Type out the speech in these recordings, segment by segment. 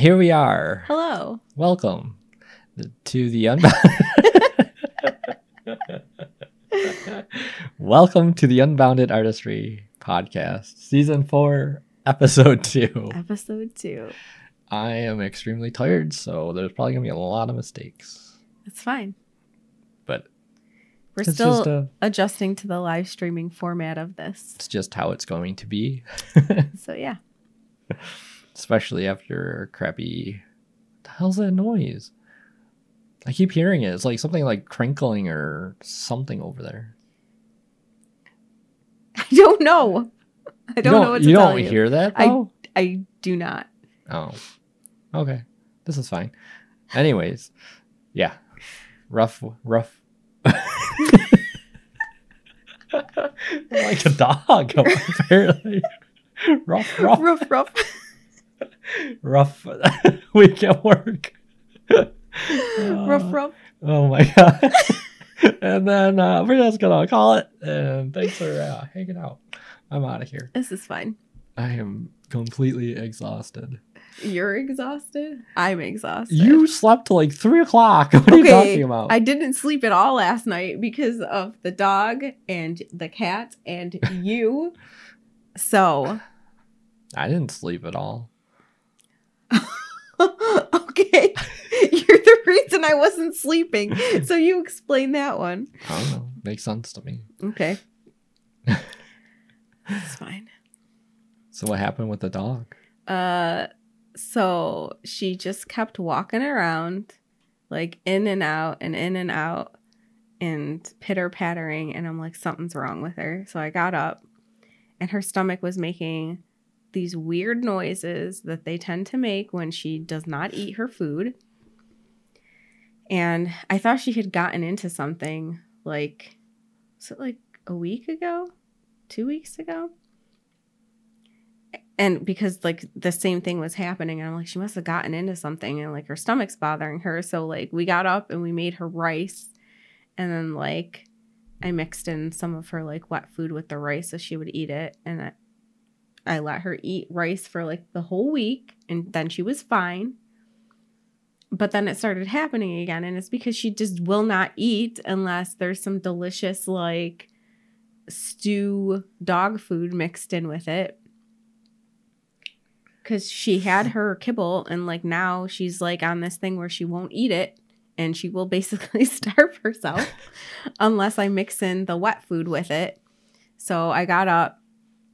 Here we are. Hello. Welcome to the Unbound. Welcome to the Unbounded Artistry podcast, season four, episode two. Episode two. I am extremely tired, so there's probably gonna be a lot of mistakes. It's fine. But We're still just uh, adjusting to the live streaming format of this. it's just how it's going to be, So yeah. especially after crappy. What the hell's that noise? I keep hearing it. It's like something like crinkling or something over there. I don't know. I You don't, know what to you tell don't you. hear that I- I do not. Oh, okay. This is fine. Anyways, yeah, rough, rough. like a dog, apparently. rough, rough, Rough, rough. Rough week at work. rough, Uh, rough. Oh my god. and then uh, we're just gonna call it. And thanks for uh, hanging out. I'm out of here. This is fine. I am completely exhausted. You're exhausted. I'm exhausted. You slept till like three o'clock. What are you talking about? I didn't sleep at all last night because of the dog and the cat and you. So, I didn't sleep at all. okay. You're the reason I wasn't sleeping. So you explain that one. I don't know. Makes sense to me. Okay. It's fine. So what happened with the dog? Uh so she just kept walking around like in and out and in and out and pitter pattering and I'm like something's wrong with her. So I got up and her stomach was making these weird noises that they tend to make when she does not eat her food. And I thought she had gotten into something like was it like a week ago? 2 weeks ago? and because like the same thing was happening i'm like she must have gotten into something and like her stomach's bothering her so like we got up and we made her rice and then like i mixed in some of her like wet food with the rice so she would eat it and i, I let her eat rice for like the whole week and then she was fine but then it started happening again and it's because she just will not eat unless there's some delicious like stew dog food mixed in with it because she had her kibble and like now she's like on this thing where she won't eat it and she will basically starve herself unless I mix in the wet food with it. So I got up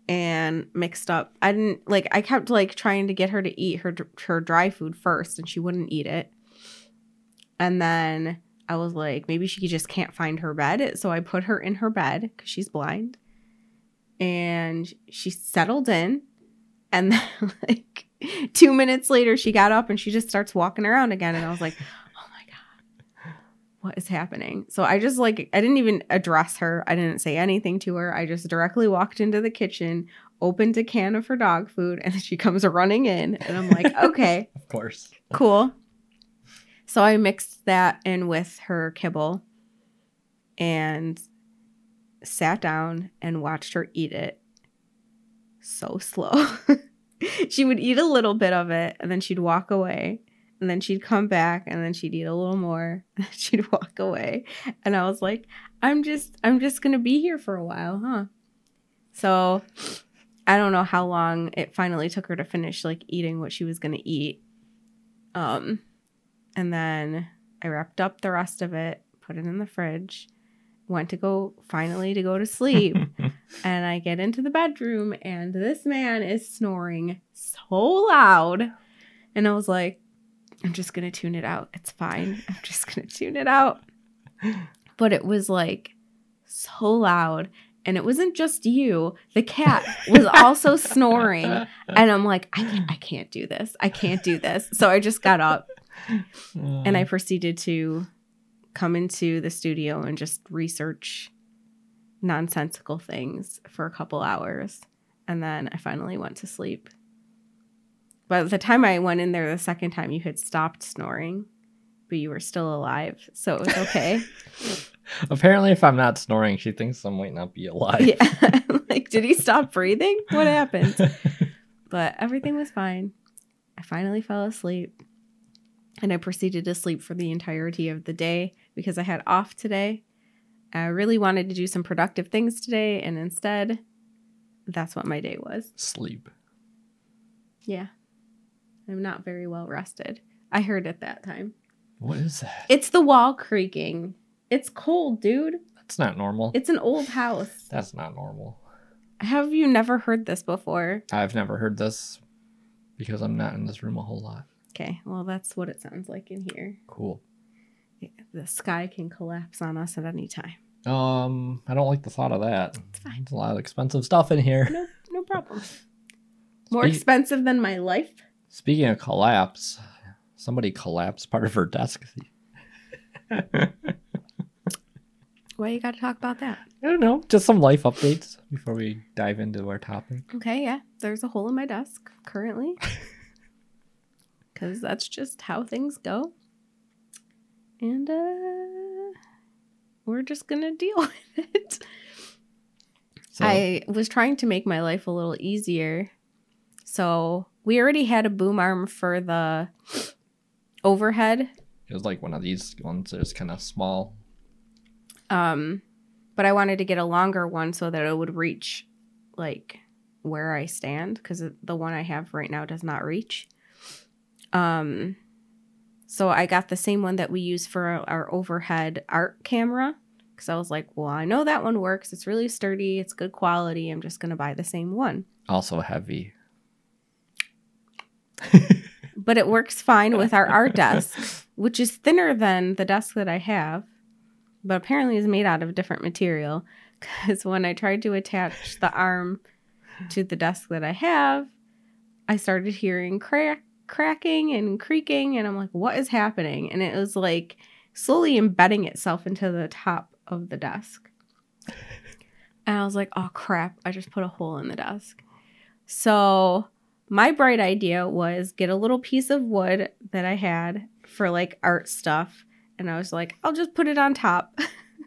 and mixed up. I didn't like I kept like trying to get her to eat her her dry food first and she wouldn't eat it. And then I was like maybe she just can't find her bed, so I put her in her bed cuz she's blind. And she settled in and then, like, two minutes later, she got up and she just starts walking around again. And I was like, what is happening? So I just, like, I didn't even address her. I didn't say anything to her. I just directly walked into the kitchen, opened a can of her dog food, and she comes running in. And I'm like, okay, Of course. cool. So I mixed that in with her kibble and sat down and watched her eat it so slow. she would eat a little bit of it and then she'd walk away. And then she'd come back and then she'd eat a little more. She'd walk away. And I was like, I'm just I'm just gonna be here for a while, huh? So I don't know how long it finally took her to finish like eating what she was gonna eat. Um and then I wrapped up the rest of it, put it in the fridge, went to go finally to go to sleep. and I get into the bedroom and this man is snoring so loud. And I was like, I'm just going to tune it out. It's fine. I'm just going to tune it out. But it was like so loud. And it wasn't just you. The cat was also snoring. And I'm like, I can't, I can't do this. I can't do this. So I just got up and I proceeded to come into the studio and just research nonsensical things for a couple hours. And then I finally went to sleep. But the time I went in there the second time, you had stopped snoring, but you were still alive. So it was okay. Apparently, if I'm not snoring, she thinks I might not be alive. yeah. like, did he stop breathing? What happened? But everything was fine. I finally fell asleep. And I proceeded to sleep for the entirety of the day because I had off today. I really wanted to do some productive things today, and instead, that's what my day was. Sleep. Yeah. I'm not very well rested. I heard it that time. What is that? It's the wall creaking. It's cold, dude. That's not normal. It's an old house. That's not normal. Have you never heard this before? I've never heard this because I'm not in this room a whole lot. Okay, well, that's what it sounds like in here. Cool. The sky can collapse on us at any time. Um, I don't like the thought of that. It's fine. There's a lot of expensive stuff in here. No, no problem. More Speak- expensive than my life. Speaking of collapse, somebody collapsed part of her desk. Why you got to talk about that? I don't know, just some life updates before we dive into our topic. Okay, yeah. There's a hole in my desk currently. Because that's just how things go. And uh, we're just going to deal with it. So, I was trying to make my life a little easier. So we already had a boom arm for the overhead. it was like one of these ones that's kind of small. Um, but I wanted to get a longer one so that it would reach like where I stand because the one I have right now does not reach. Um, so I got the same one that we use for our, overhead art camera because I was like, well, I know that one works. It's really sturdy. It's good quality. I'm just gonna buy the same one. Also heavy. But it works fine with our art desk, which is thinner than the desk that I have, but apparently is made out of different material. Because when I tried to attach the arm to the desk that I have, I started hearing crack, cracking and creaking, and I'm like, "What is happening?" And it was like slowly embedding itself into the top of the desk. And I was like, "Oh crap! I just put a hole in the desk." So my bright idea was get a little piece of wood that I had for like art stuff. And I was like, I'll just put it on top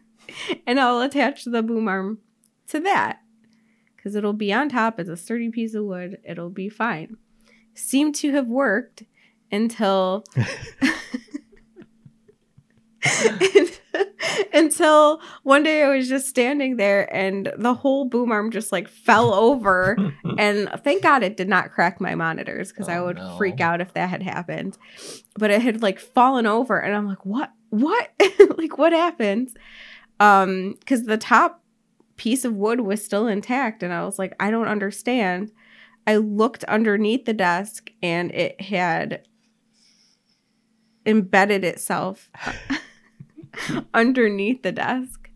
and I'll attach the boom arm to that because it'll be on top. It's a sturdy piece of wood. It'll be fine. Seemed to have worked until. until one day I was just standing there and the whole boom arm just like fell over and thank God it did not crack my monitors because I Oh, would no. freak out if that had happened. But it had like fallen over, and I'm like, what? What? like, what happened? Um, because the top piece of wood was still intact, and I was like, I don't understand. I looked underneath the desk, and it had embedded itself underneath the desk.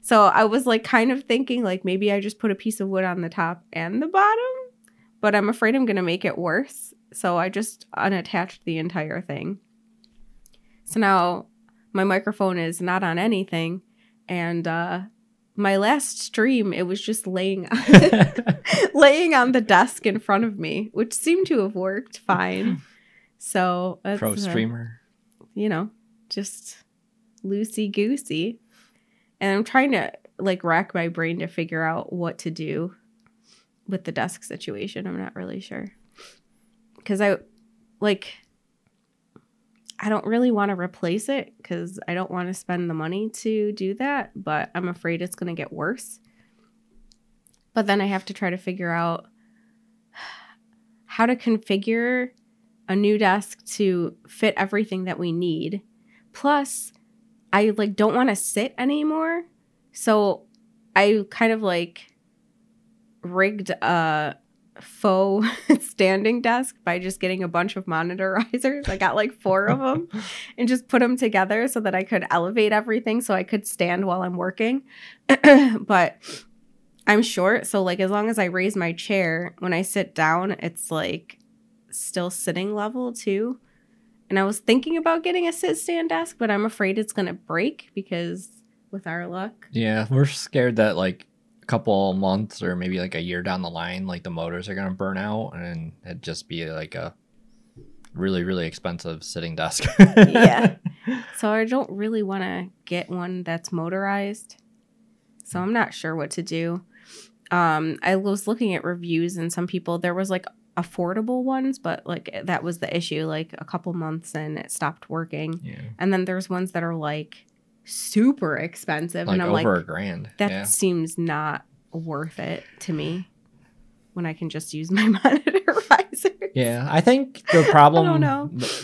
So I was like kind of thinking like maybe I just put a piece of wood on the top and the bottom, but I'm afraid I'm going to make it worse. So I just unattached the entire thing. So now my microphone is not on anything and uh my last stream it was just laying laying on the desk in front of me, which seemed to have worked fine. So Pro uh, streamer. you know, just loosey goosey. And I'm trying to like rack my brain to figure out what to do with the desk situation. I'm not really sure. Cause I like, I don't really want to replace it because I don't want to spend the money to do that, but I'm afraid it's going to get worse. But then I have to try to figure out how to configure a new desk to fit everything that we need. Plus, I like don't want to sit anymore. So I kind of like rigged a faux standing desk by just getting a bunch of monitor risers. I got like four of them and just put them together so that I could elevate everything so I could stand while I'm working. but I'm short, so like as long as I raise my chair, when I sit down, it's like still sitting level too. And I was thinking about getting a sit stand desk, but I'm afraid it's gonna break because with our luck. Yeah, we're scared that like a couple months or maybe like a year down the line, like the motors are gonna burn out and it'd just be like a really, really expensive sitting desk. Yeah. So I don't really want to get one that's motorized. So I'm not sure what to do. Um, I was looking at reviews and some people there was like affordable ones, but like that was the issue. Like a couple months and it stopped working. Yeah. And then there's ones that are like super expensive, Like and I'm over like, a grand. that yeah. seems not worth it to me. When I can just use my monitor riser. Yeah, I think the problem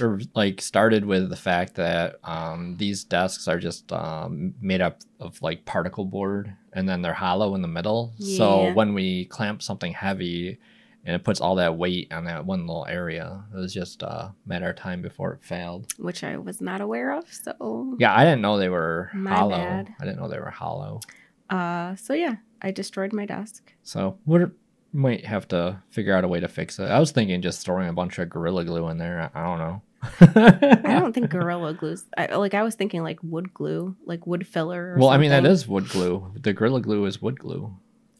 or, like started with the fact that um, these desks are just um, made up of like particle board, and then they're hollow in the middle. Yeah. So when we clamp something heavy, and it puts all that weight on that one little area, it was just a matter of time before it failed. which I was not aware of. So Yeah, I didn't know they were My hollow. bad. I didn't know they were hollow. uh so yeah, I destroyed my desk. So we might have to figure out a way to fix it. I was thinking just throwing a bunch of gorilla glue in there. I I don't know. I don't think gorilla glues I, like I was thinking like wood glue, like wood filler. Or Well, I mean that is wood glue. The gorilla glue is wood glue.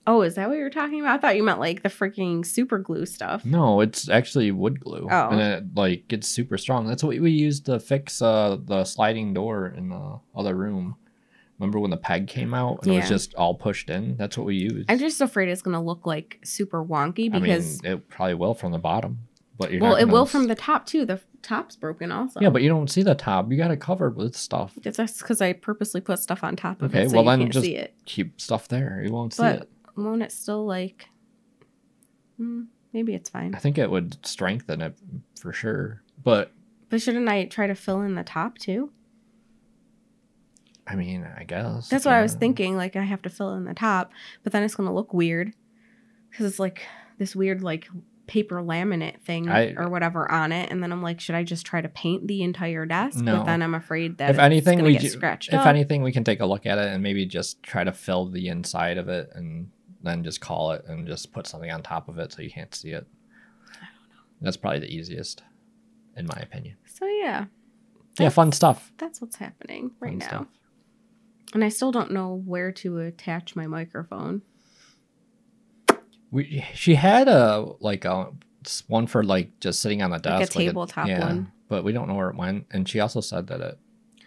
Oh, is that what you were talking about? I thought you meant like the freaking super glue stuff. No, it's actually wood glue. Oh. And it like gets super strong. That's what we used to fix uh the sliding door in the other room. Remember when the peg came out and it was just all pushed in? That's what we used. I'm just afraid it's gonna look like super wonky I because mean, it probably will from the bottom. But you're well, it will s- from the top too. The top's broken also. Yeah, but you don't see the top. You got it covered with stuff. That's because I purposely put stuff on top of Okay, it so well you then can't just- see it. Keep stuff there. You won't see But it. won't it still like? Hmm, maybe it's fine. I think it would strengthen it for sure. But But shouldn't I try to fill in the top too? I mean, I guess. That's what I was thinking. Like I have to fill in the top, but then it's gonna look weird because it's like this weird like paper laminate thing I- or whatever on it, and then I'm like, should I just try to paint the entire desk? No. But then I'm afraid that if anything, we scratched if up. anything, we can take a look at it and maybe just try to fill the inside of it and then just call it and just put something on top of it so you can't see it. I don't know. That's probably the easiest, in my opinion. so yeah, yeah, fun stuff. that's what's happening right Fun now. stuff. And I still don't know where to attach my microphone. We she had a like a one for like just sitting on the desk, Like a desk, tabletop one. But we don't know where it went, and she also said that it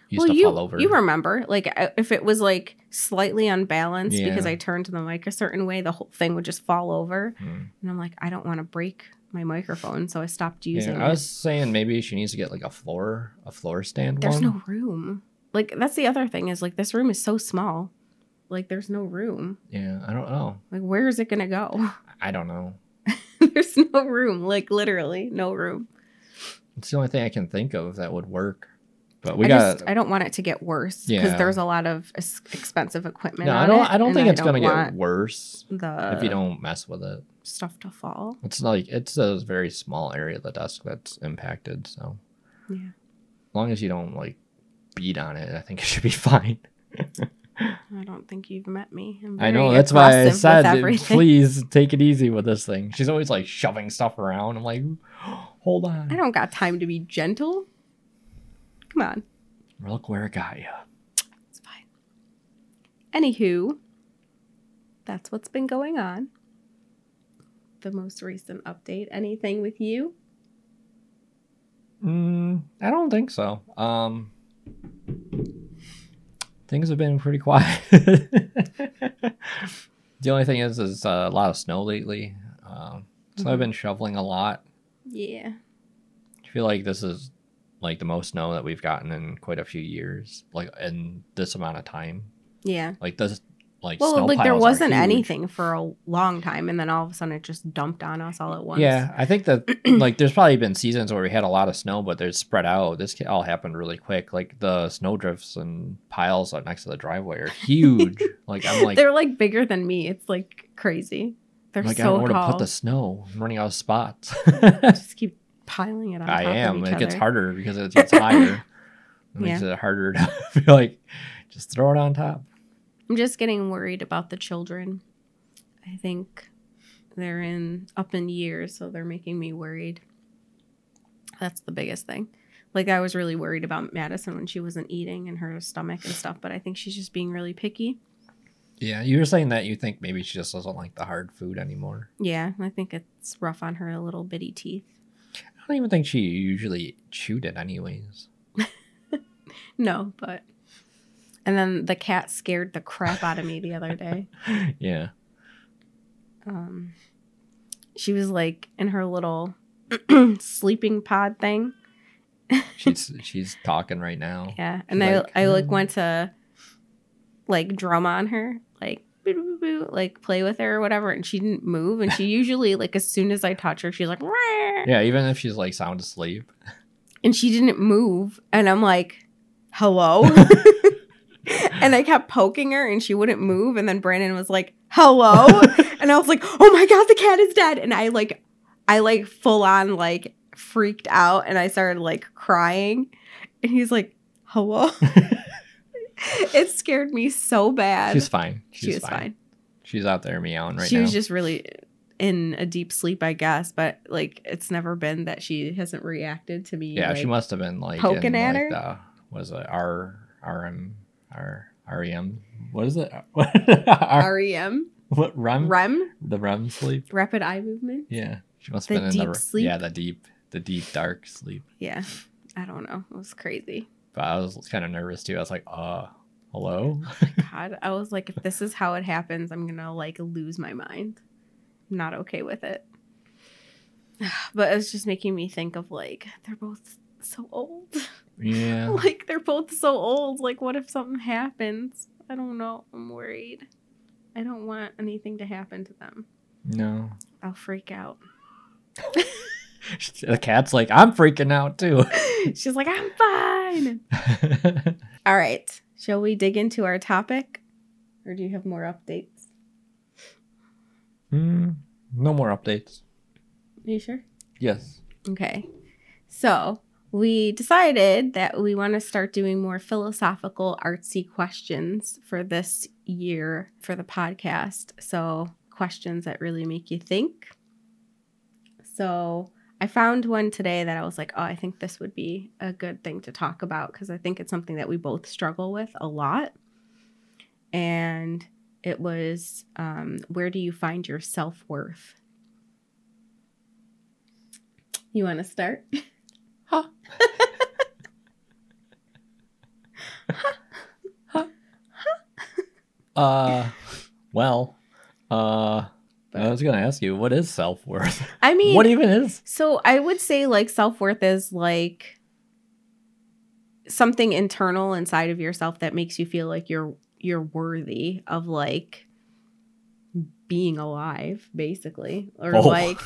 used well, to you fall over. you remember like if it was like slightly unbalanced because I turned the mic a certain way, the whole thing would just fall over. Hmm. And I'm like, I don't want to break my microphone, so I stopped using Yeah, I it. was saying maybe she needs to get like a floor a floor stand There's one. no room. Like that's the other thing is like this room is so small. Like there's no room. Yeah, I don't know. Like where is it gonna go? I don't know. there's no room. Like literally no room. It's the only thing I can think of that would work. But we I got. just I don't want it to get worse because Yeah. there's a lot of expensive equipment. no, I don't. I don't think it's gonna get worse the if you don't mess with it. stuff to fall. It's like it's a very small area of the desk that's impacted. So Yeah. as long as you don't like beat on it, I think it should be fine. I don't think you've met me. I know that's why I said, please take it easy with this thing. She's always like shoving stuff around. I'm like, hold on. I don't got time to be gentle. Come on, Look where it got you. it's fine. Anywho, that's what's been going on. The most recent update. Anything with you? Mm, I don't think so. Um, things have been pretty quiet. the only thing is, is uh, a lot of snow lately. Um, so I've Mhm. been shoveling a lot. Yeah. I feel like this is like the most snow that we've gotten in quite a few years, like in this amount of time. Yeah. Like this, like Well, like there wasn't anything for a long time, and then all of a sudden it just dumped on us all at once. Yeah, I think that like there's probably been seasons where we had a lot of snow, but they're spread out. This all happened really quick. Like the snow drifts and piles next to the driveway are huge. like I'm like, they're like bigger than me. It's like crazy. They're like I so don't know where tall. to put the snow. I'm running out of spots. just keep piling it on. I top am. Of each It gets harder because it gets higher. It makes it harder to feel like just throw it on top. I'm just getting worried about the children. I think they're in up in years, so they're making me worried. That's the biggest thing. Like I was really worried about Madison when she wasn't eating and her stomach and stuff, but I think she's just being really picky. Yeah, you were saying that you think maybe she just doesn't like the hard food anymore. Yeah, I think it's rough on her little bitty teeth. I don't even think she usually chewed it anyways. No, but and then the cat scared the crap out of me the other day. yeah. Um she was like in her little sleeping pod thing. She's she's talking right now. Yeah, and She's I I like "Mm." went to like drum on her, like boo, boo, boo, like play with her or whatever, and she didn't move. And she usually like as soon as I touch her, she's like, "Rah." Yeah, even if she's like sound asleep. and she didn't move, and I'm like, hello. And I kept poking her, and she wouldn't move. And then Brandon was like, hello, and I was like, oh my god, the cat is dead. And I like, I like full on like freaked out, and I started like crying, and he's like, hello. it scared me so bad. She's fine. She's she was fine. fine. She's out there meowing right she now. was just really in a deep sleep, I guess. But like, it's never been that she hasn't reacted to me. yeah, she must have been like poking in, at like, her? The, was it R RM R REM? What is it? REM, what REM? REM, The REM sleep. rapid eye movement. Yeah, she must The have been in deep the sleep? yeah the deep the deep dark sleep. Yeah, I don't know. It was crazy. But I was kind of nervous too. I was like, uh, hello. God, I was like, if this is how it happens, I'm gonna like lose my mind. I'm not okay with it. But it's just making me think of like they're both so old. yeah. like they're both so old. Like, what if something happens? I don't know. I'm worried. I don't want anything to happen to them. No. I'll freak out. the cat's like, I'm freaking out too. She's like, I'm fine. All right. Shall we dig into our topic? Or do you have more updates? Hmm, no more updates. Are you sure? Yes. Okay. So we decided that we want to start doing more philosophical, artsy questions for this year for the podcast. So questions that really make you think. So I found one today that I was like, oh, I think this would be a good thing to talk about because I think it's something that we both struggle with a lot. And it was, um, where do you find your self worth? You want to start? Huh. Uh, well, uh, I was gonna ask you, what is self worth? I mean, What even is? so I would say like self worth is like something internal inside of yourself that makes you feel like you're you're worthy of like being alive, basically, or Oh. like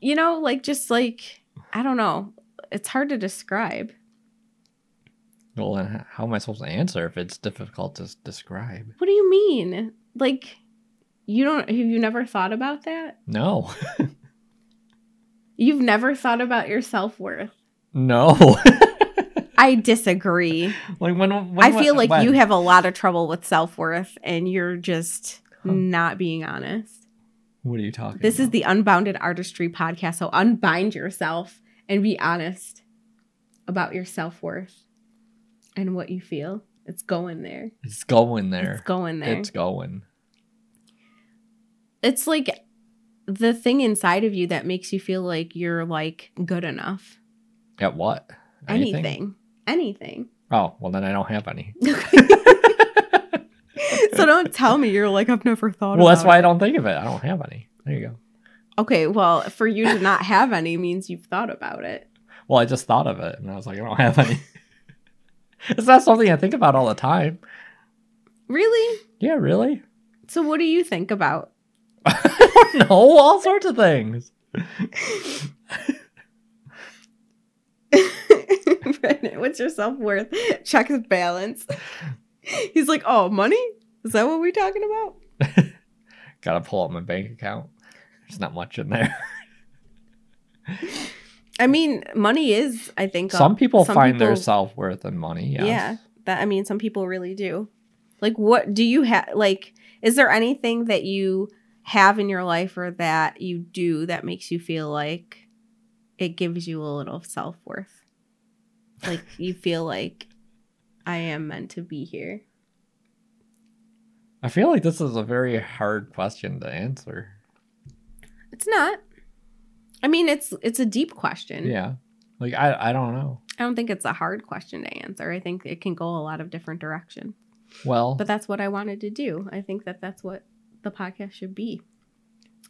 you know, like just like I don't know. It's hard to describe. Well, then how am I supposed to answer if it's difficult to describe? What do you mean? Like you don't have you never thought about that? No, You've never thought about your self worth. no. I disagree. like when, when I feel like when? you have a lot of trouble with self worth and you're just Huh. not being honest. What are you talking? This is the Unbounded Artistry podcast. So unbind yourself and be honest about your self worth and what you feel. It's going there. It's going there. It's going there. It's going. it's like the thing inside of you that makes you feel like you're like good enough. At what? Anything. Anything. Oh well, then I don't have any. so don't tell me you're like I've never thought well, that's why it. I don't think of it. I don't have any. There you go. Okay, well, for you to not have any means you've thought about it. Well, I just thought of it, and I was like, I don't have any. it's not something I think about all the time. Really? Yeah, really? So what do you think about? no, all sorts of things. Brendan, what's your self worth? Check his balance. He's like, oh, money? Is that what we're talking about? Gotta pull up my bank account. There's not much in there. I mean, money is, I think, Some people some find their self worth in money. Yes. Yeah, that I mean, some people really do. Like, what do you have? Like, is there anything that you have in your life or that you do that makes you feel like it gives you a little self worth? Like, you feel like I am meant to be here. I feel like this is a very hard question to answer. It's not. I mean, it's it's a deep question. Yeah. Like I I don't know. I don't think it's a hard question to answer. I think it can go a lot of different directions. Well, But that's what I wanted to do. I think that that's what the podcast should be.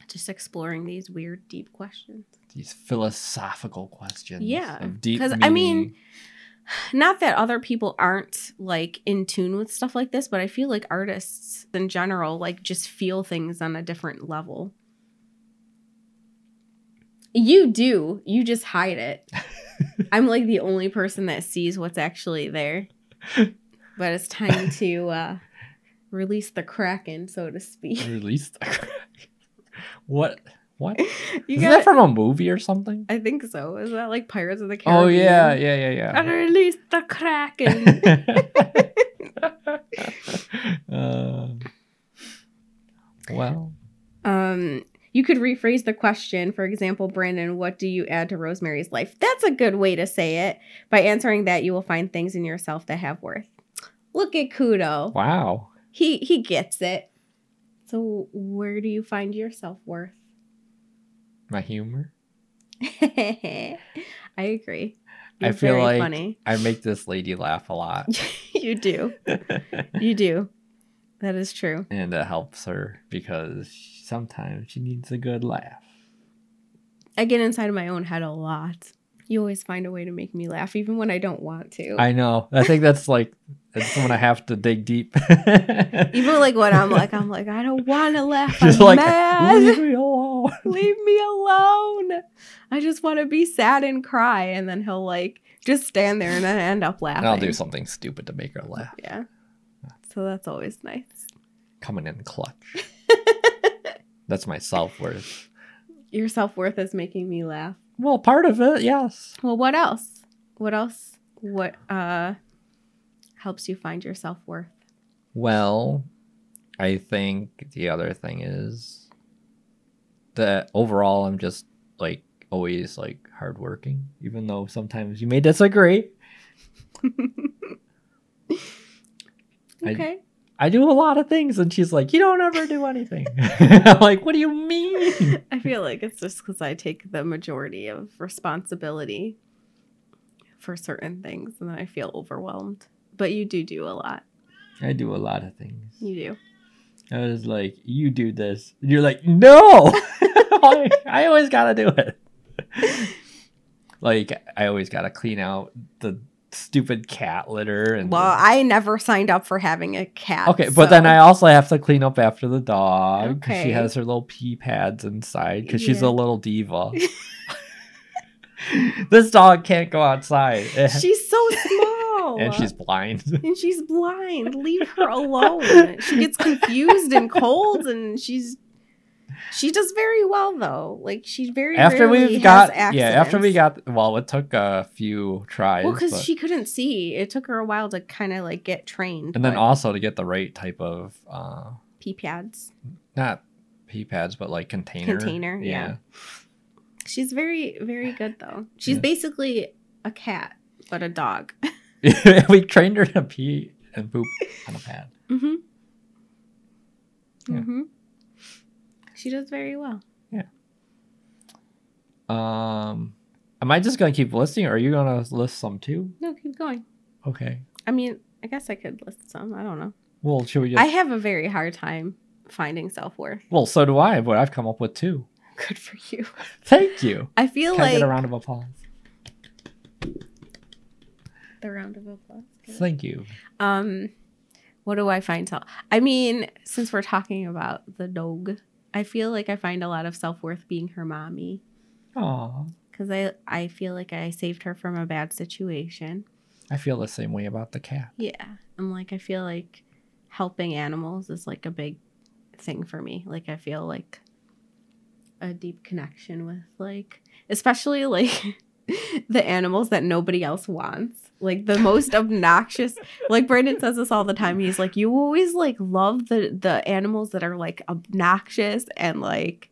Just exploring these weird, deep questions. These philosophical questions. Yeah, of deep 'cause, I mean. Not that other people aren't like in tune with stuff like this, but I feel like artists in general like just feel things on a different level. You do. You just hide it. I'm like the only person that sees what's actually there. But it's time to uh release the kraken, so to speak. release the crack. What? What? You Is got that from a movie or something? I think so. Is that like Pirates of the Caribbean? Oh yeah, yeah, yeah, I yeah. release the kraken. uh, well, Um, you could rephrase the question. For example, Brandon, what do you add to Rosemary's life? That's a good way to say it. By answering that, you will find things in yourself that have worth. Look at Kudo. wow. He he gets it. So where do you find your self worth? My humor. I agree. I You're feel like funny. I make this lady laugh a lot, you do. You do. That is true. and it helps her because sometimes she needs a good laugh. I get inside of my own head a lot. You always find a way to make me laugh, even when I don't want to. I know. I think that's like that's when I have to dig deep. Even like when I'm like, I'm like, I don't want to laugh. Just I'm like mad. leave me alone. Leave me alone. I just want to be sad and cry. And then he'll like just stand there and then end up laughing. And I'll do something stupid to make her laugh. Yeah. So that's always nice. Coming in clutch. That's my self worth. Your self worth is making me laugh. Well, part of it, yes. Well, what else? What else? What uh helps you find your self worth? Well, I think the other thing is that overall I'm just like always like hardworking, even though sometimes you may disagree. Okay. I do a lot of things, and she's like, "You don't ever do anything." I'm like, "What do you mean?" I feel like it's just because I take the majority of responsibility for certain things and then I feel overwhelmed. But you do do a lot. I do a lot of things. You do. I was like, "You do this," and you're like, "No." Like, I always gotta do it. like I always gotta clean out the stupid cat litter and. Well, I never signed up for having a cat. okay, but then I also have to clean up after the dog because she has her little pee pads inside because she's a little diva. this dog can't go outside. She's so small. and she's blind. and she's blind. Leave her alone. She gets confused and cold and she's she does very well though. Like she's very after has got yeah, after we got well, it took a few tries. Well, because she couldn't see. It took her a while to kind of like get trained. and then also to get the right type of uh pee pads. not pee pads but like container. Container, yeah. She's very, very good though. She's Yeah. basically a cat, but a dog. We trained her to pee and poop on a pad. Mm-hmm. Yeah. Mm-hmm. She does very well. Yeah. Um am I just gonna keep listing or are you gonna list some too? No, keep going. Okay. I mean, I guess I could list some. I don't know. Well should we just I have a very hard time finding self worth. Well so do I, but I've come up with two. Good for you. Thank you. I feel Can I like get a round of applause? the round of applause. Good. Thank you. Um, what do I find self? I mean, since we're talking about the dog, I feel like I find a lot of self worth being her mommy Aw. because I I feel like I saved her from a bad situation. I feel the same way about the cat. Yeah, I'm like I feel like helping animals is like a big thing for me. Like I feel like a deep connection with like especially like the animals that nobody else wants. Like the most obnoxious like Brandon says this all the time. He's like, You always like love the the animals that are like obnoxious and like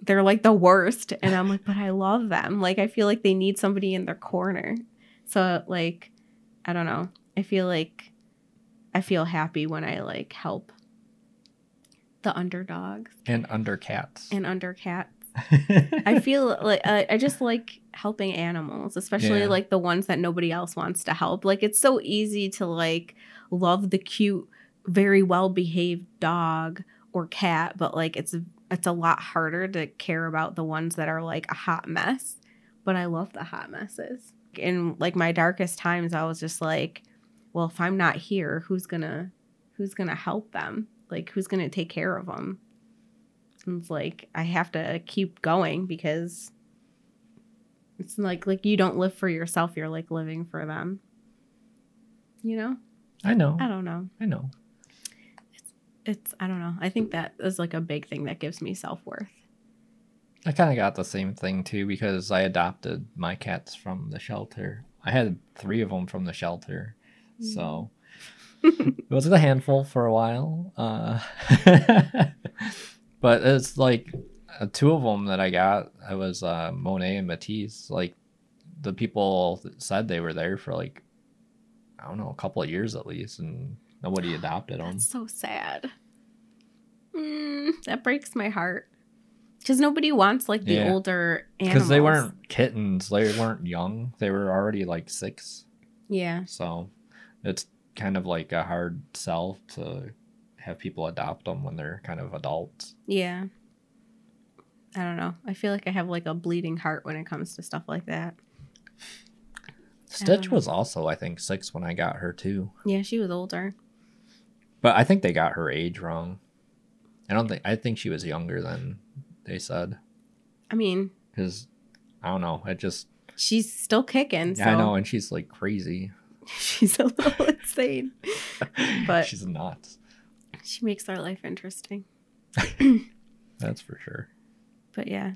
they're like the worst. And I'm like, but I love them. Like I feel like they need somebody in their corner. So like I don't know. I feel like I feel happy when I like help the underdogs And under cats. and under cats. I feel like I, I just like helping animals, especially Yeah. like the ones that nobody else wants to help. Like it's so easy to like love the cute, very well behaved dog or cat, but like it's it's a lot harder to care about the ones that are like a hot mess, but I love the hot messes. In like my darkest times, I was just like, well, if I'm not here, who's gonna who's gonna help them? Like who's gonna take care of them? It's like I have to keep going because it's like like you don't live for yourself, you're like living for them. You know? I know. I don't know. I know. It's I don't know. I think that is like a big thing that gives me self-worth. I kind of got the same thing too because I adopted my cats from the shelter. I had three of them from the shelter, so it was a handful for a while. Uh, but it's like uh, two of them that I got. I was uh, Monet and Matisse. Like the people said they were there for like I don't know a couple of years at least, and nobody adopted them. That's so sad. Mm, that breaks my heart. Because nobody wants like the Yeah. older animals. Because they weren't kittens, they weren't young. They were already like six. Yeah. So it's kind of like a hard sell to have people adopt them when they're kind of adults. Yeah. I don't know. I feel like I have like a bleeding heart when it comes to stuff like that. Stitch was also, I think, six when I got her too. Yeah, she was older. But I think they got her age wrong. I don't think, I think she was younger than they said. I mean, Because, I don't know, it just, she's still kicking. So yeah, I know, and she's like crazy. she's a little insane. But- she's nuts. She makes our life interesting. That's for sure. But yeah,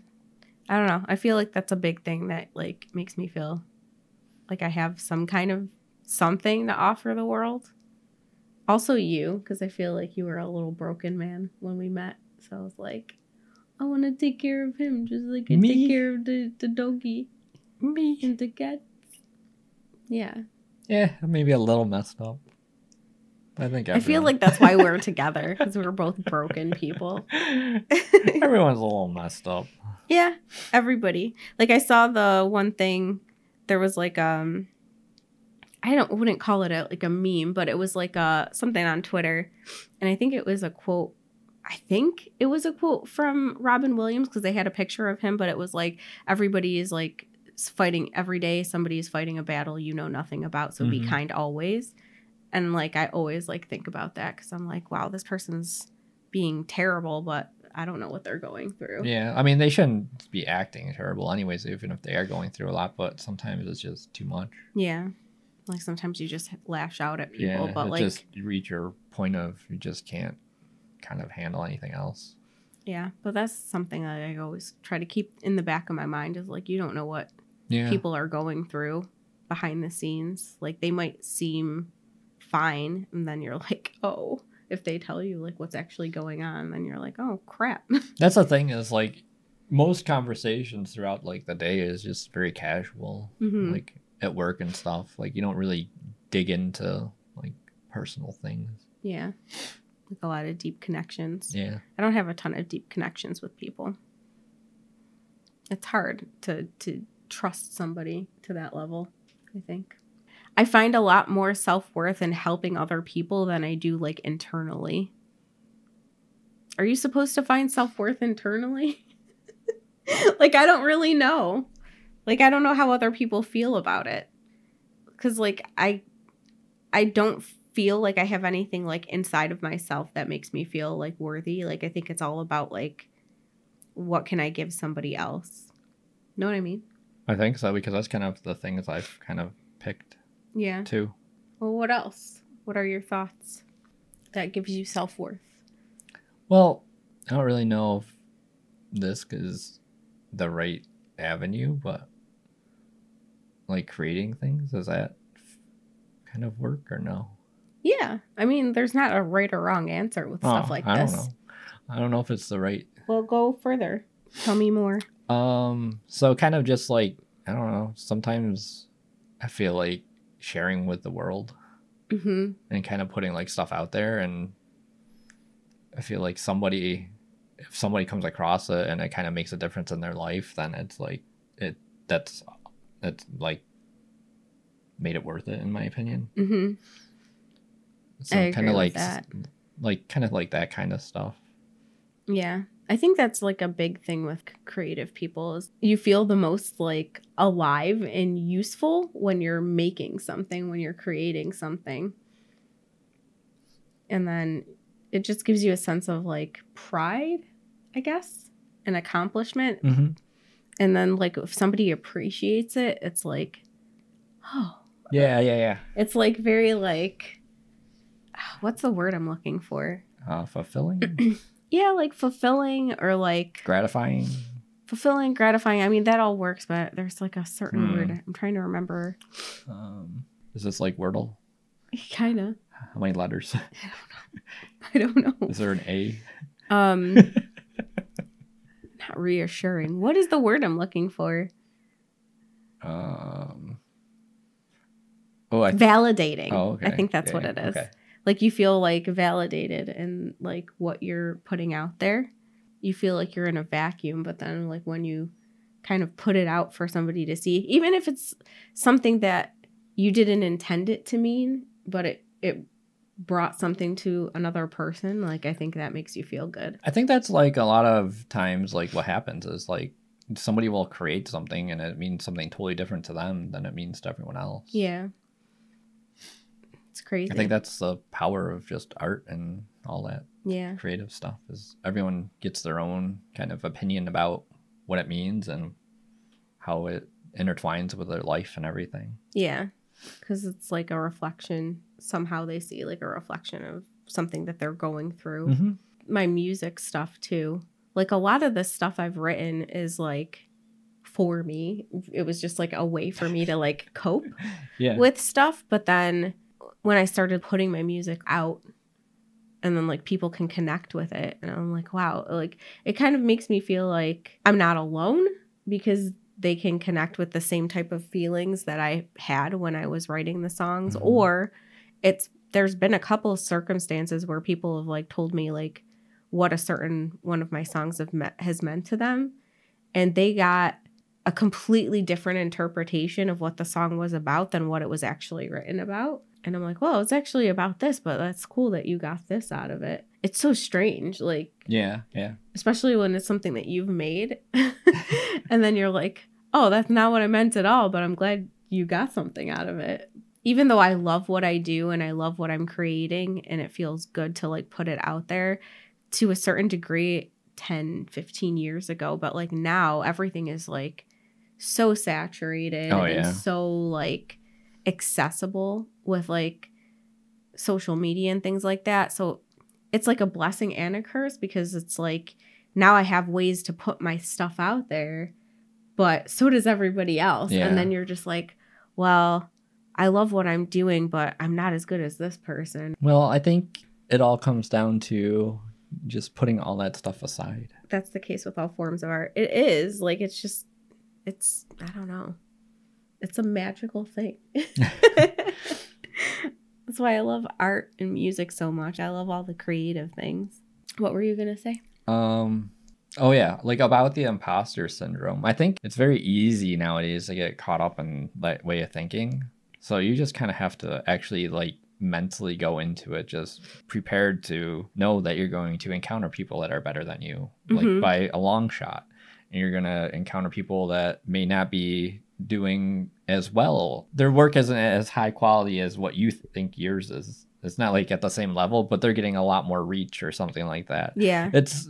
I don't know. I feel like that's a big thing that like makes me feel like I have some kind of something to offer the world. Also, you, because I feel like you were a little broken man when we met. So I was like, I want to take care of him just like I Me? take care of the, the doggy Me. and the cat. Yeah. Yeah, maybe a little messed up. I think I feel like that's why we're together because we're both broken people. Everyone's a little messed up. Yeah, everybody. Like I saw the one thing there was like um I don't wouldn't call it a like a meme, but it was like uh something on Twitter and I think it was a quote I think it was a quote from Robin Williams because they had a picture of him, but it was like everybody is like fighting every day, somebody is fighting a battle you know nothing about, so be Mhm. kind always. And like I always like think about that cuz I'm like, wow, this person's being terrible, but I don't know what they're going through. Yeah, I mean they shouldn't be acting terrible anyways, even if they are going through a lot. But sometimes it's just too much. Yeah. Like sometimes you just lash out at people, yeah, but like, just reach your point of you just can't kind of handle anything else. yeah, but that's something that I always try to keep in the back of my mind is like, you don't know what Yeah, people are going through behind the scenes. Like they might seem fine, and then you're like, oh, if they tell you like what's actually going on, then you're like, oh crap. that's the thing is like most conversations throughout like the day is just very casual, Mhm. like at work and stuff. Like you don't really dig into like personal things. yeah. Like a lot of deep connections. Yeah, I don't have a ton of deep connections with people. It's hard to to trust somebody to that level, I think. I find a lot more self-worth in helping other people than I do like internally. Are you supposed to find self-worth internally? like I don't really know. Like I don't know how other people feel about it. Cuz like I I don't feel like I have anything like inside of myself that makes me feel like worthy. Like I think it's all about like what can I give somebody else? Know what I mean? I think so because that's kind of the things I've kind of picked Yeah. too. Well, what else? What are your thoughts that gives you self-worth? Well, I don't really know if this is the right avenue, but like creating things, does that kind of work or no? Yeah. I mean, there's not a right or wrong answer with stuff Oh, like I this. don't know. I don't know if it's the right. Well, go further. Tell me more. Um, so kind of just like I don't know. Sometimes I feel like sharing with the world Mhm. and kind of putting like stuff out there, and I feel like somebody, if somebody comes across it and it kind of makes a difference in their life, then it's like it that's that's like made it worth it in my opinion. Mm-hmm. So kind of like that. like kind of like that kind of stuff. Yeah. I think that's like a big thing with creative people is you feel the most like alive and useful when you're making something, when you're creating something. And then it just gives you a sense of like pride, I guess, and accomplishment. Mm-hmm. And then like if somebody appreciates it, it's like, oh, Yeah, yeah, yeah. it's like very like what's the word I'm looking for? Uh, fulfilling, Yeah, like fulfilling or like gratifying. fulfilling, gratifying. I mean, that all works, but there's like a certain Hmm. word. I'm trying to remember. Um, is this like Wordle? Kind of. How many letters? I don't know. Is there an A? Um, not reassuring. What is the word I'm looking for? Um. Oh, I. Validating. oh, okay. I think that's Yeah, what it is. Okay. Like you feel like validated in like what you're putting out there. You feel like you're in a vacuum, but then like when you kind of put it out for somebody to see, even if it's something that you didn't intend it to mean, but it it brought something to another person, like I think that makes you feel good. I think that's like a lot of times like what happens is like somebody will create something and it means something totally different to them than it means to everyone else. Yeah. It's crazy. I think that's the power of just art and all that yeah. creative stuff is everyone gets their own kind of opinion about what it means and how it intertwines with their life and everything. Yeah. Cuz it's like a reflection somehow they see like a reflection of something that they're going through. Mm-hmm. my music stuff too. Like a lot of the stuff I've written is like for me. It was just like a way for me to like cope Yeah. with stuff. But then when I started putting my music out and then like people can connect with it and I'm like, wow, like it kind of makes me feel like I'm not alone because they can connect with the same type of feelings that I had when I was writing the songs Mhm. or it's there's been a couple of circumstances where people have like told me like what a certain one of my songs have met, has meant to them and they got a completely different interpretation of what the song was about than what it was actually written about and i'm like well it's actually about this but that's cool that you got this out of it it's so strange like Yeah. Yeah. especially when it's something that you've made and then you're like oh that's not what i meant at all but i'm glad you got something out of it even though i love what i do and i love what i'm creating and it feels good to like put it out there to a certain degree 10 15 years ago but like now everything is like so saturated Oh, and so like accessible with like social media and things like that so it's like a blessing and a curse because it's like now I have ways to put my stuff out there, but so does everybody else. Yeah. And then you're just like, well, I love what I'm doing, but I'm not as good as this person. Well, I think it all comes down to just putting all that stuff aside. That's the case with all forms of art. It is like, it's just, it's, I don't know. It's a magical thing. That's why I love art and music so much. I love all the creative things. What were you going to say? Um oh yeah, like about the imposter syndrome. I think it's very easy nowadays to get caught up in that way of thinking. So you just kind of have to actually like mentally go into it just prepared to know that you're going to encounter people that are better than you like Mhm. by a long shot. And you're going to encounter people that may not be doing as well. Their work isn't as high quality as what you think yours is. It's not like at the same level, but they're getting a lot more reach or something like that Yeah. it's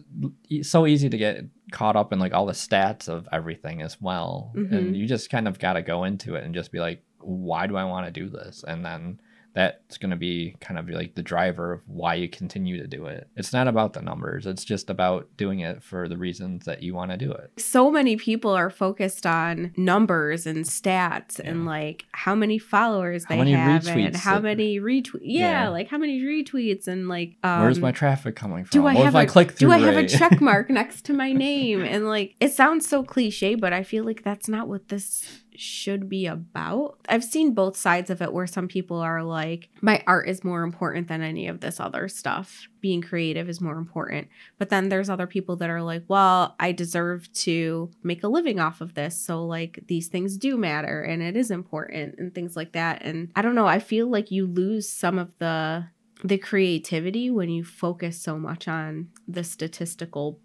so easy to get caught up in like all the stats of everything as well Mhm. and you just kind of got to go into it and just be like why do i want to do this and then that's going to be kind of like the driver of why you continue to do it it's not about the numbers it's just about doing it for the reasons that you want to do it so many people are focused on numbers and stats and like how many followers How they many have and how that- many retweets. Yeah, Yeah. like how many retweets and like um, where's my traffic coming from do I what have if i a- click do I have a check mark next to my name? And like it sounds so cliche, but I feel like that's not what this should be about. I've seen both sides of it where some people are like, my art is more important than any of this other stuff. Being creative is more important. But then there's other people that are like, well, I deserve to make a living off of this. So like these things do matter and it is important and things like that. And I don't know, I feel like you lose some of the the creativity when you focus so much on the statistical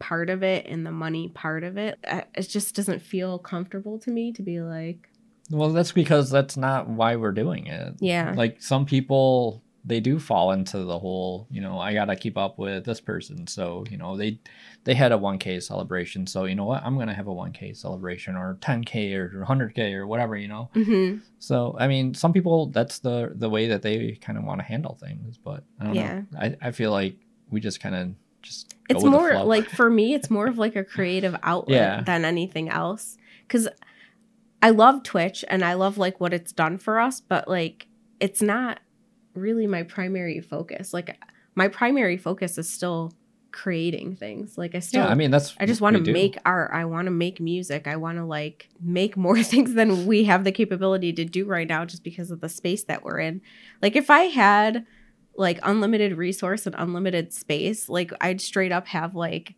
part of it and the money part of it, it just doesn't feel comfortable to me to be like, Well, that's because that's not why we're doing it. yeah, Like some people, they do fall into the whole, you know, I gotta keep up with this person. So you know, they they had a 1K celebration. So you know what, I'm gonna have a 1K celebration or 10K or 100K or whatever. You know. hmm So I mean, some people that's the the way that they kind of want to handle things. But I don't Yeah. know. I I feel like we just kind of just. it's more like for me it's more of like a creative outlet Yeah. than anything else because i love twitch and i love like what it's done for us but like it's not really my primary focus like my primary focus is still creating things like i still yeah. I mean, that's I just want to make art. I want to make music. I want to like make more things than we have the capability to do right now just because of the space that we're in. Like if I had like unlimited resource and unlimited space, like I'd straight up have like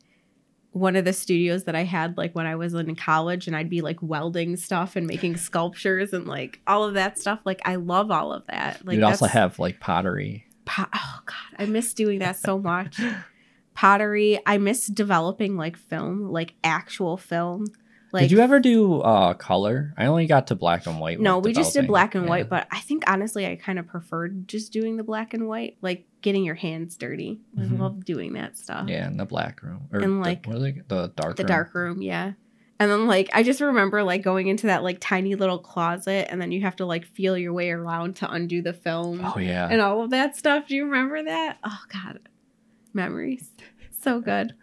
one of the studios that I had like when I was in college and I'd be like welding stuff and making sculptures and like all of that stuff. Like I love all of that. Like You'd also have like pottery. po- oh god i miss doing that so much pottery i miss developing like film like actual film like Did you ever do uh color? I only got to black and white. no we just did black and Yeah. white but i think honestly i kind of preferred just doing the black and white like getting your hands dirty Mhm. i love doing that stuff Yeah, in the black room or And, the- like, are they? The dark. the room? dark room yeah and then like i just remember like going into that like tiny little closet and then you have to like feel your way around to undo the film Oh yeah. and all of that stuff. Do you remember that? Oh God, memories, so good.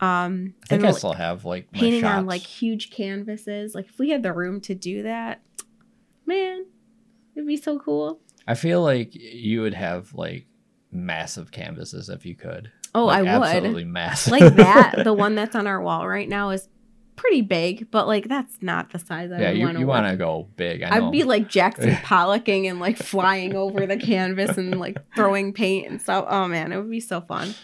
Um, I think I like, still have like painting on like huge canvases. Like if we had the room to do that, man, it'd be so cool. I feel like you would have like massive canvases if you could. Oh, Like, I would Absolutely massive. like that. The one that's on our wall right now is pretty big, but like that's not the size I yeah, would you, want to. you want to go big. I know. I'd be like Jackson Pollocking and like flying over the canvas and like throwing paint and stuff. Oh man, it would be so fun.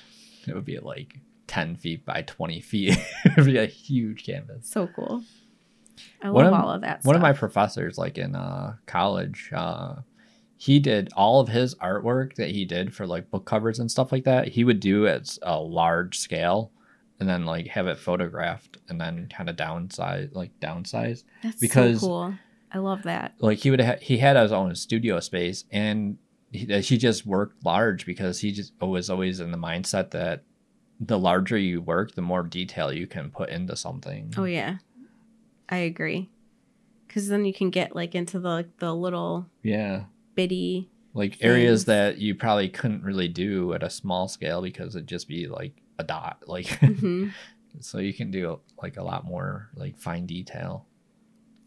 it would be like ten feet by twenty feet. it would be a huge canvas. So cool. I One love of- all of that. One of my professors, like in uh, college, uh, he did all of his artwork that he did for like book covers and stuff like that. He would do at a large scale, and then like have it photographed, and then kind of downsize, like downsize. That's because- so cool. I love that. Like he would ha- he had his own studio space, and he, he just worked large because he just was always in the mindset that the larger you work, the more detail you can put into something. Oh yeah, I agree. Because then you can get like into the like, the little yeah. bitty. like areas that you probably couldn't really do at a small scale because it'd just be like a dot like Mhm. so you can do like a lot more like fine detail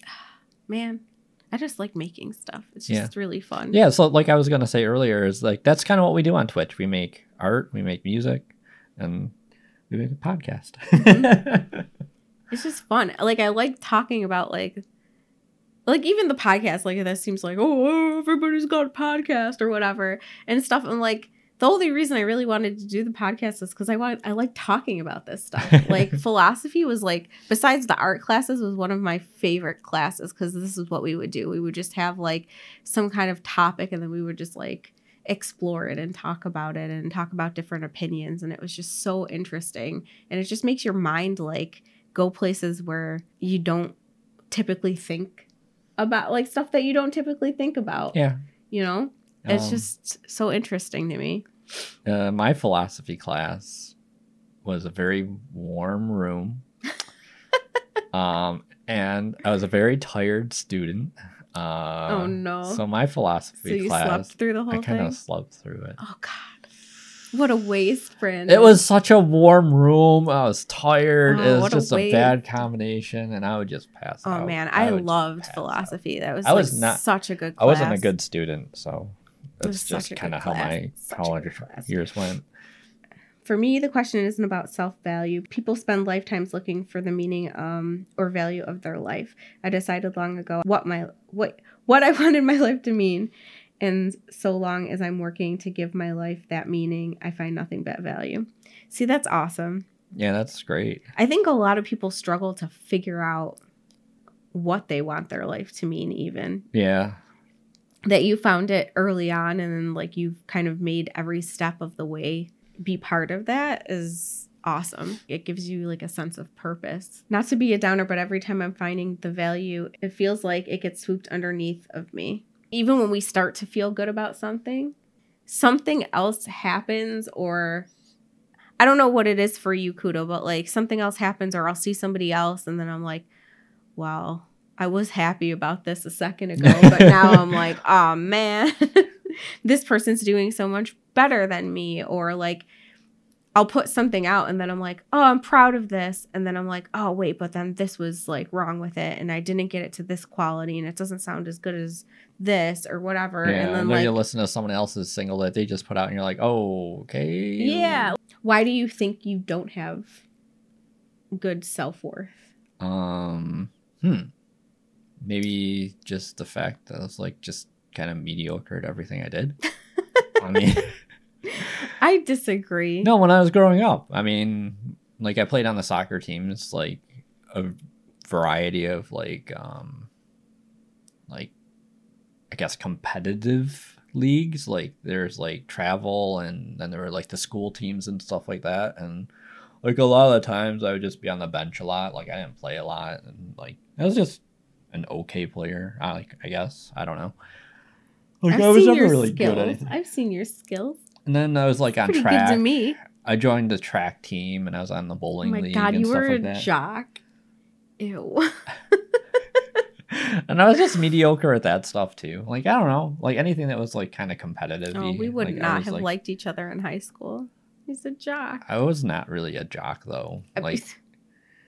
Man, I just like making stuff. It's Yeah. just really fun. yeah so like i was gonna say earlier is like that's kind of what we do on twitch we make art we make music and we make a podcast It's just fun. Like I like talking about like like even the podcast, like that seems like, oh, everybody's got a podcast or whatever and stuff. And like the only reason I really wanted to do the podcast is because I want I like talking about this stuff. like philosophy was like besides the art classes was one of my favorite classes because this is what we would do. We would just have like some kind of topic and then we would just like explore it and talk about it and talk about different opinions and it was just so interesting and it just makes your mind like go places where you don't typically think about like stuff that you don't typically think about yeah. you know? It's Um, just so interesting to me. uh, my philosophy class was a very warm room. Um and i was a very tired student uh oh no so my so philosophy you class slept through the whole I kind of slept through it. oh god what a waste friend It was such a warm room. I was tired. Oh, it was a just a, waste. bad combination, and I would just pass oh out. man i, just loved pass out. philosophy that was I was like not- such a good I wasn't a good student, so was that's just kind of how my college years went. For me, the question isn't about self value. People spend lifetimes looking for the meaning um, or value of their life. I decided long ago what my what what I wanted my life to mean, and so long as I'm working to give my life that meaning, I find nothing but value. See, that's awesome. Yeah, that's great. I think a lot of people struggle to figure out what they want their life to mean, even Yeah, that you found it early on and then like you've kind of made every step of the way be part of that is awesome. It gives you like a sense of purpose. Not to be a downer, but every time I'm finding the value, it feels like it gets swooped underneath of me. Even when we start to feel good about something, something else happens or I don't know what it is for you, Kudo, but like something else happens or I'll see somebody else and then I'm like, wow, I was happy about this a second ago, but now I'm like, oh man, this person's doing so much better than me. Or like, I'll put something out and then I'm like, oh, I'm proud of this. And then I'm like, oh, wait, but then this was like wrong with it. And I didn't get it to this quality and it doesn't sound as good as this or whatever. Yeah, and then then like, you listen to someone else's single that they just put out, and you're like, oh, okay. yeah. Why do you think you don't have good self worth? Um. Hmm. Maybe just the fact that I was like just kind of mediocre at everything I did. I mean, I disagree. no, when I was growing up, I mean, like I played on the soccer teams, like a variety of like, um, like I guess competitive leagues. Like there's like travel, and then there were like the school teams and stuff like that, and like a lot of the times I would just be on the bench a lot. Like I didn't play a lot, and like I was just an okay player. I like I guess I don't know. Like I've I was never really skills. good at anything. I've seen your skills. And then I was like on Pretty track. good to me. I joined the track team, and I was on the Oh bowling my league god, and you stuff were like a that. jock. Ew. and I was just mediocre at that stuff too. Like I don't know, like anything that was like kind of competitive. Oh, we would like, not have like, liked each other in high school. He's a jock. I was not really a jock though. I- Like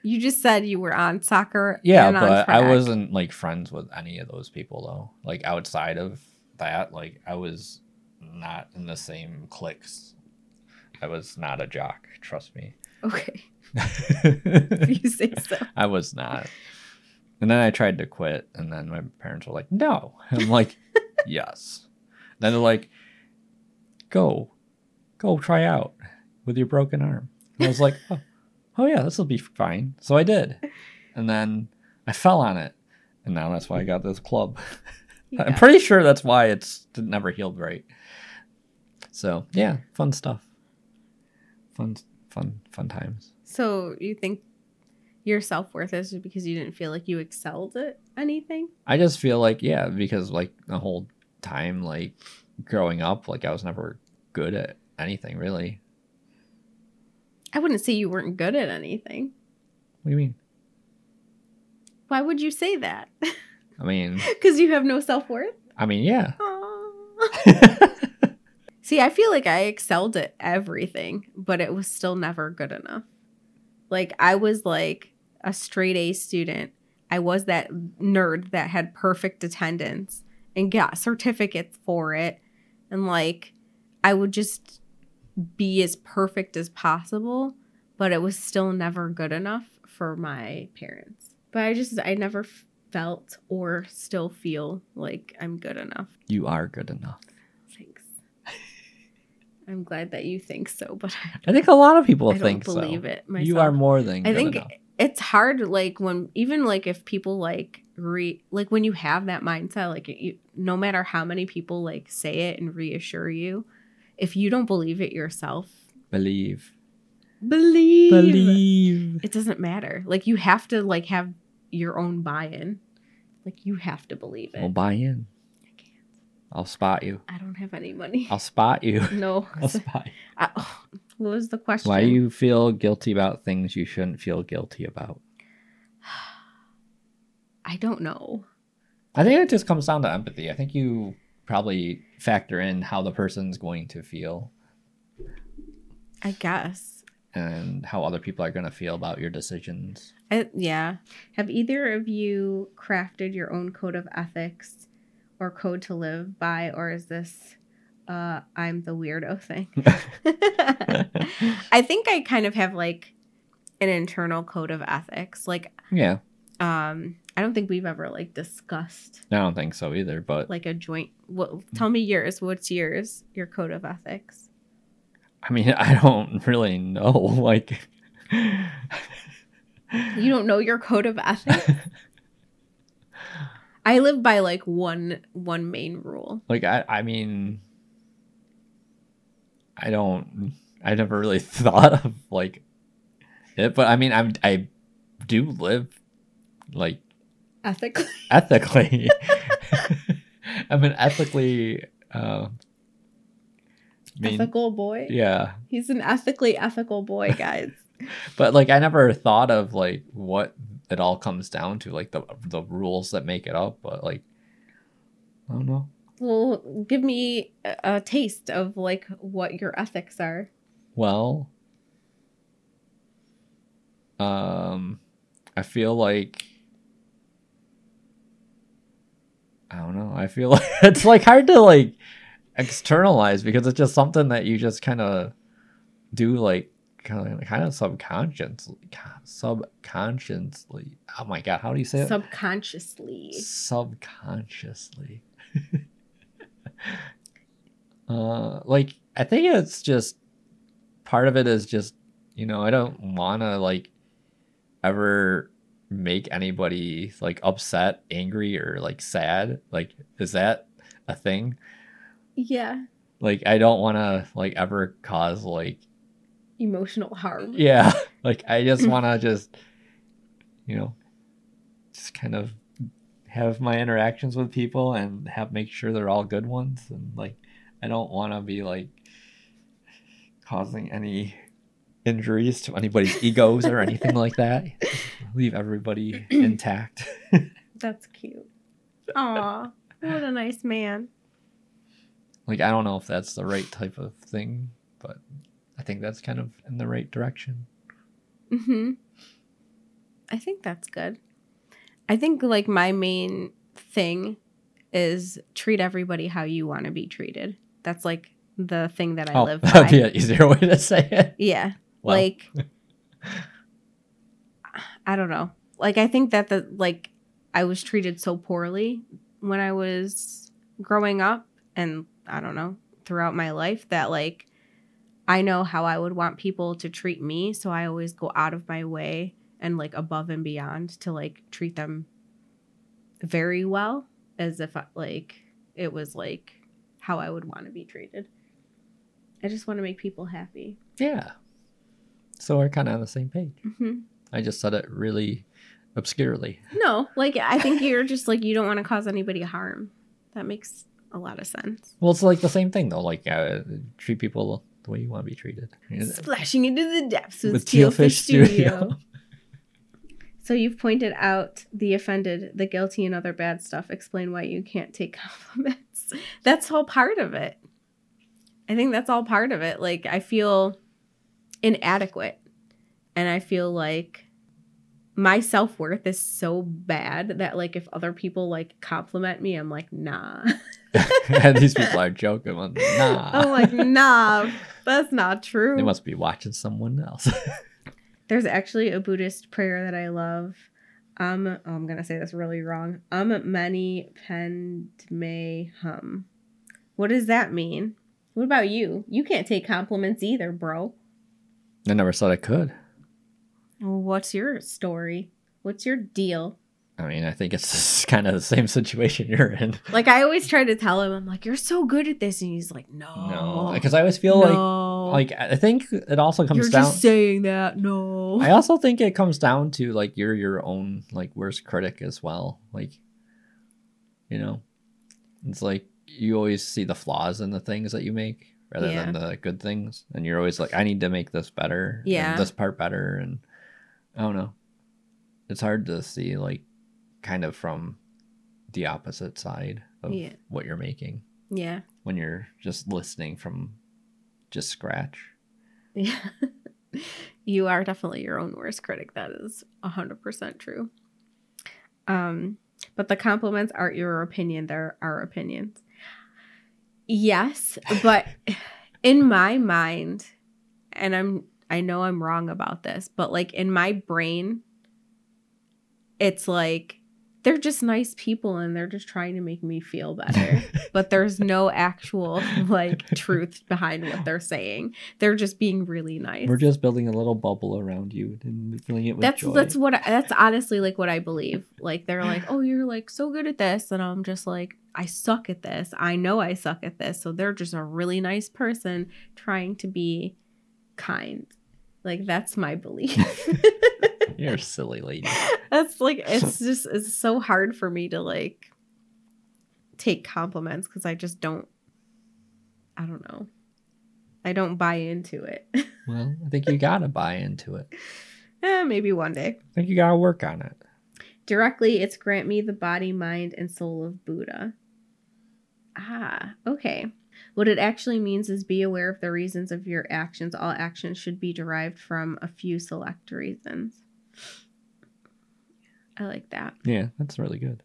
you just said you were on soccer. yeah, and on but I wasn't like friends with any of those people though. Like outside of that, like I was not in the same cliques. I was not a jock. Trust me. Okay, if you say so. I was not. And then I tried to quit, and then my parents were like, "No." I'm like, "Yes." Then they're like, "Go, go try out with your broken arm." And I was like, "Oh, oh yeah, this will be fine." So I did, and then I fell on it, and now that's why I got this club. I'm pretty sure that's why it's never healed right. So yeah, fun stuff. Fun, fun, fun times. So you think your self worth is because you didn't feel like you excelled at anything? I just feel like yeah, because like the whole time like growing up, like I was never good at anything really. I wouldn't say you weren't good at anything. What do you mean? Why would you say that? I mean, Because you have no self worth? I mean, yeah. See, I feel like I excelled at everything, but it was still never good enough. Like I was like a straight A student. I was that nerd that had perfect attendance and got certificates for it. And like I would just be as perfect as possible, but it was still never good enough for my parents. But I just I never felt or still feel like I'm good enough. you are good enough. Thanks. I'm glad that you think so, but I think a lot of people I don't think believe so. it myself. You are more than I think enough. it's hard, like when even like if people like re like when you have that mindset, like you, no matter how many people like say it and reassure you, if you don't believe it yourself, Believe. believe, Believe. it doesn't matter. Like you have to like have your own buy-in. Like you have to believe it. We'll buy in. I can't. I'll spot you. I don't have any money. I'll spot you. no. I'll spot you. I, oh, what was the question? Why do you feel guilty about things you shouldn't feel guilty about? I don't know. I think it just comes down to empathy. I think you probably factor in how the person's going to feel I guess. And how other people are going to feel about your decisions. I, yeah. Have either of you crafted your own code of ethics or code to live by, or is this uh, I'm the weirdo thing? I think I kind of have like an internal code of ethics. Like, yeah, um, I don't think we've ever like discussed I don't think so either. But like a joint. What? Tell me yours. What's yours? Your code of ethics? I mean, I don't really know. Like, You don't know your code of ethics? I live by like one one main rule. like I, I mean, I don't. I never really thought of like it, but I mean, I'm I do live like Ethically. ethically. I'm an ethically. Uh, mean, ethical boy. yeah, He's an ethically ethical boy, guys. but like I never thought of like what it all comes down to, like the the rules that make it up. But like, I don't know. well, give me a, a taste of like what your ethics are. Well, um, I feel like I don't know. I feel like it's like hard to like externalize because it's just something that you just kind of do like kind of kind of subconsciously subconsciously. Oh my god, how do you say it? Subconsciously. subconsciously. uh, like I think it's just part of it is just you know I don't want to like ever make anybody like upset, angry, or like sad. Like, is that a thing? Yeah. Like, I don't want to like ever cause like Emotional harm. yeah like i just want to just you know just kind of have my interactions with people and have make sure they're all good ones and like i don't want to be like causing any injuries to anybody's egos or anything like that leave everybody intact That's cute. Aw, what a nice man. Like i don't know if that's the right type of thing but i think that's kind of in the right direction hmm I think that's good. I think like my main thing is treat everybody how you want to be treated. That's like the thing that I oh live that'd by. be an easier way to say it Yeah. Well. Like I don't know. Like I think that the like I was treated so poorly when I was growing up and I don't know, throughout my life that like I know how I would want people to treat me, so I always go out of my way and like above and beyond to like treat them very well as if like it was like how I would want to be treated. I just want to make people happy. Yeah. So we're kind of on the same page. hmm I just said it really obscurely. No, like I think you're just like you don't want to cause anybody harm. That makes a lot of sense. Well, it's like the same thing though. Like uh, treat people the way you want to be treated. Splashing into the depths with, With Teal Tealfish Fish Studio. Studio. So you've pointed out the offended, the guilty, and other bad stuff. Explain why you can't take compliments. That's all part of it. I think that's all part of it. Like I feel inadequate, and I feel like my self worth is so bad that like if other people like compliment me, I'm like nah. and these people are joking. I'm like, nah. I'm like nah, that's not true. they must be watching someone else. There's actually a Buddhist prayer that I love. Um, oh, I'm gonna say this really wrong. Um, mani padme hum. What does that mean? What about you? You can't take compliments either, bro. I never said I could. Well, what's your story? What's your deal? I mean, I think it's kind of the same situation you're in. Like I always try to tell him, I'm like, "You're so good at this," and he's like, "No, No, because I always feel like no. like I think it also comes you're down. just saying that." No, I also think it comes down to like you're your own like worst critic as well. Like, you know, it's like you always see the flaws in the things that you make rather than the good things, and you're always like, I need to make this better. and Yeah. this part better, and I don't know. It's hard to see like kind of from the opposite side of Yeah. what you're making yeah, when you're just listening from just scratch. Yeah. you are definitely your own worst critic. That is 100% true. Um, but the compliments aren't your opinion, they're our opinions. Yes, but in my mind, and I'm I know I'm wrong about this, but like in my brain, it's like they're just nice people and they're just trying to make me feel better. but there's no actual like truth behind what they're saying. They're just being really nice. We're just building a little bubble around you and filling it with that's joy. that's what I, that's honestly like what I believe. Like they're like, "Oh, you're like so good at this." And I'm just like, "I suck at this. I know I suck at this." So they're just a really nice person trying to be kind. Like that's my belief. You're a silly lady. that's like it's just it's so hard for me to like take compliments because I just don't I don't know. I don't buy into it. Well, I think you gotta buy into it. eh, maybe one day. I think you gotta work on it. Directly, it's grant me the body, mind, and soul of Buddha. Ah, okay. What it actually means is be aware of the reasons of your actions. All actions should be derived from a few select reasons. I like that. Yeah, that's really good.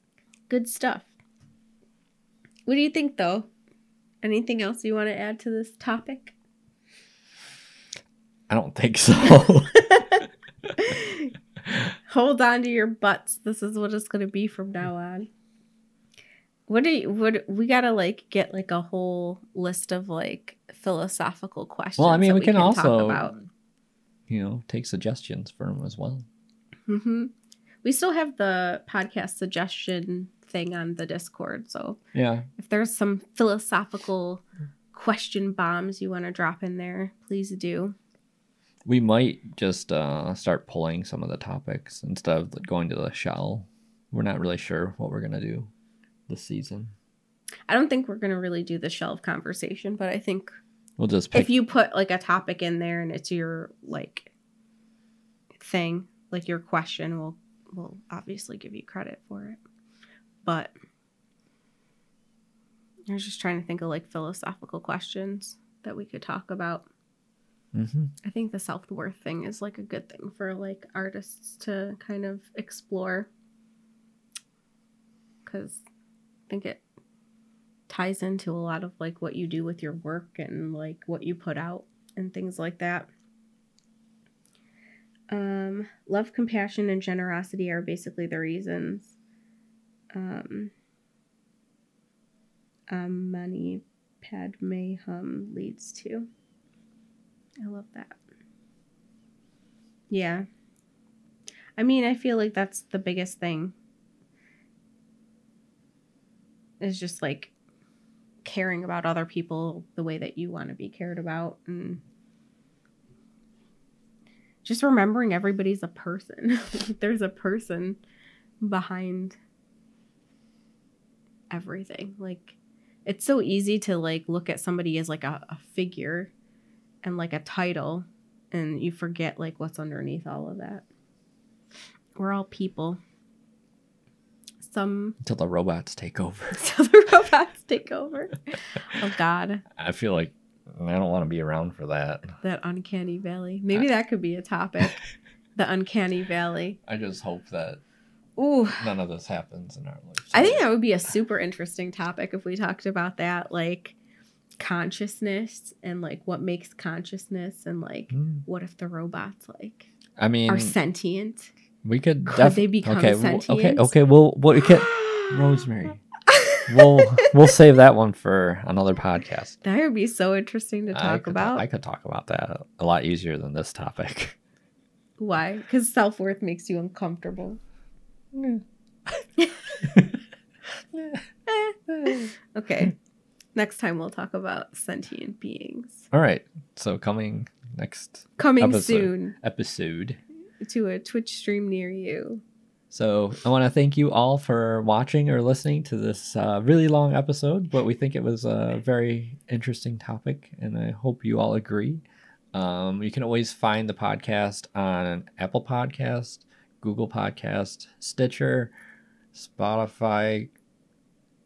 Good stuff. What do you think, though? Anything else you want to add to this topic? I don't think so. Hold on to your butts. This is what it's going to be from now on. What do you, what, we got to like get like a whole list of like philosophical questions. well, I mean, that we can, talk also, about. you know, take suggestions from them as well. hmm We still have the podcast suggestion thing on the Discord. So Yeah, if there's some philosophical question bombs you want to drop in there, please do. we might just uh, start pulling some of the topics instead of going to the shell. We're not really sure what we're gonna do this season. I don't think we're going to really do the shelf conversation, but I think We'll just pick. if you put like a topic in there and it's your like thing, like your question, we'll we'll obviously give you credit for it. But I was just trying to think of like philosophical questions that we could talk about. Mhm. I think the self worth thing is like a good thing for like artists to kind of explore because I think it ties into a lot of like what you do with your work and like what you put out and things like that. Um, love, compassion, and generosity are basically the reasons. Um, um, mani, Padme Hum leads to. I love that. Yeah. I mean, I feel like that's the biggest thing. Is just like caring about other people the way that you want to be cared about and just remembering everybody's a person. There's a person behind everything. Like it's so easy to like look at somebody as like a, a figure and like a title and you forget like what's underneath all of that. We're all people. Some until the robots take over. until the robots take over. Oh God, I feel like I don't want to be around for that. that uncanny valley. Maybe that could be a topic. the uncanny valley. I just hope that Ooh, none of this happens in our life. I think that would be a super interesting topic if we talked about that, like consciousness and like what makes consciousness and like Mm. what if the robots like I mean, are sentient? we could. Could they become okay, well- okay, okay. well what we can. Rosemary. We'll we'll save that one for another podcast. That would be so interesting to I talk could, about. I could talk about that a lot easier than this topic. Why? Because self worth makes you uncomfortable. Okay. Next time we'll talk about sentient beings. All right. So coming next Coming Episode. soon episode. to a Twitch stream near you. So I want to thank you all for watching or listening to this uh, really long episode, but we think it was a very interesting topic, and I hope you all agree. Um, you can always find the podcast on Apple Podcast, Google Podcast, Stitcher, Spotify.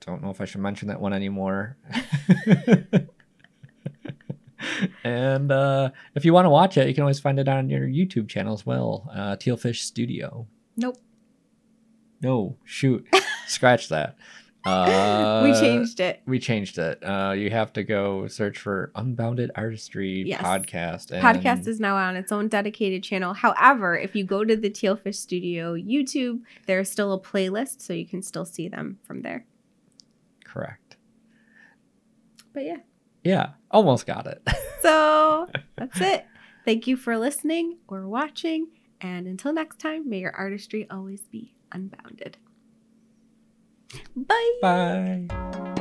Don't know if I should mention that one anymore. and uh, if you want to watch it, you can always find it on your YouTube channel as well, uh, Tealfish Studio. Nope. No, shoot, scratch that. Uh, we changed it. We changed it. Uh, you have to go search for Unbounded Artistry Yes. podcast. And Podcast is now on its own dedicated channel. However, if you go to the Tealfish Studio YouTube, there's still a playlist, so you can still see them from there. correct. But yeah. Yeah, almost got it. So that's it. Thank you for listening or watching. And until next time, may your artistry always be unbounded. Bye. Bye.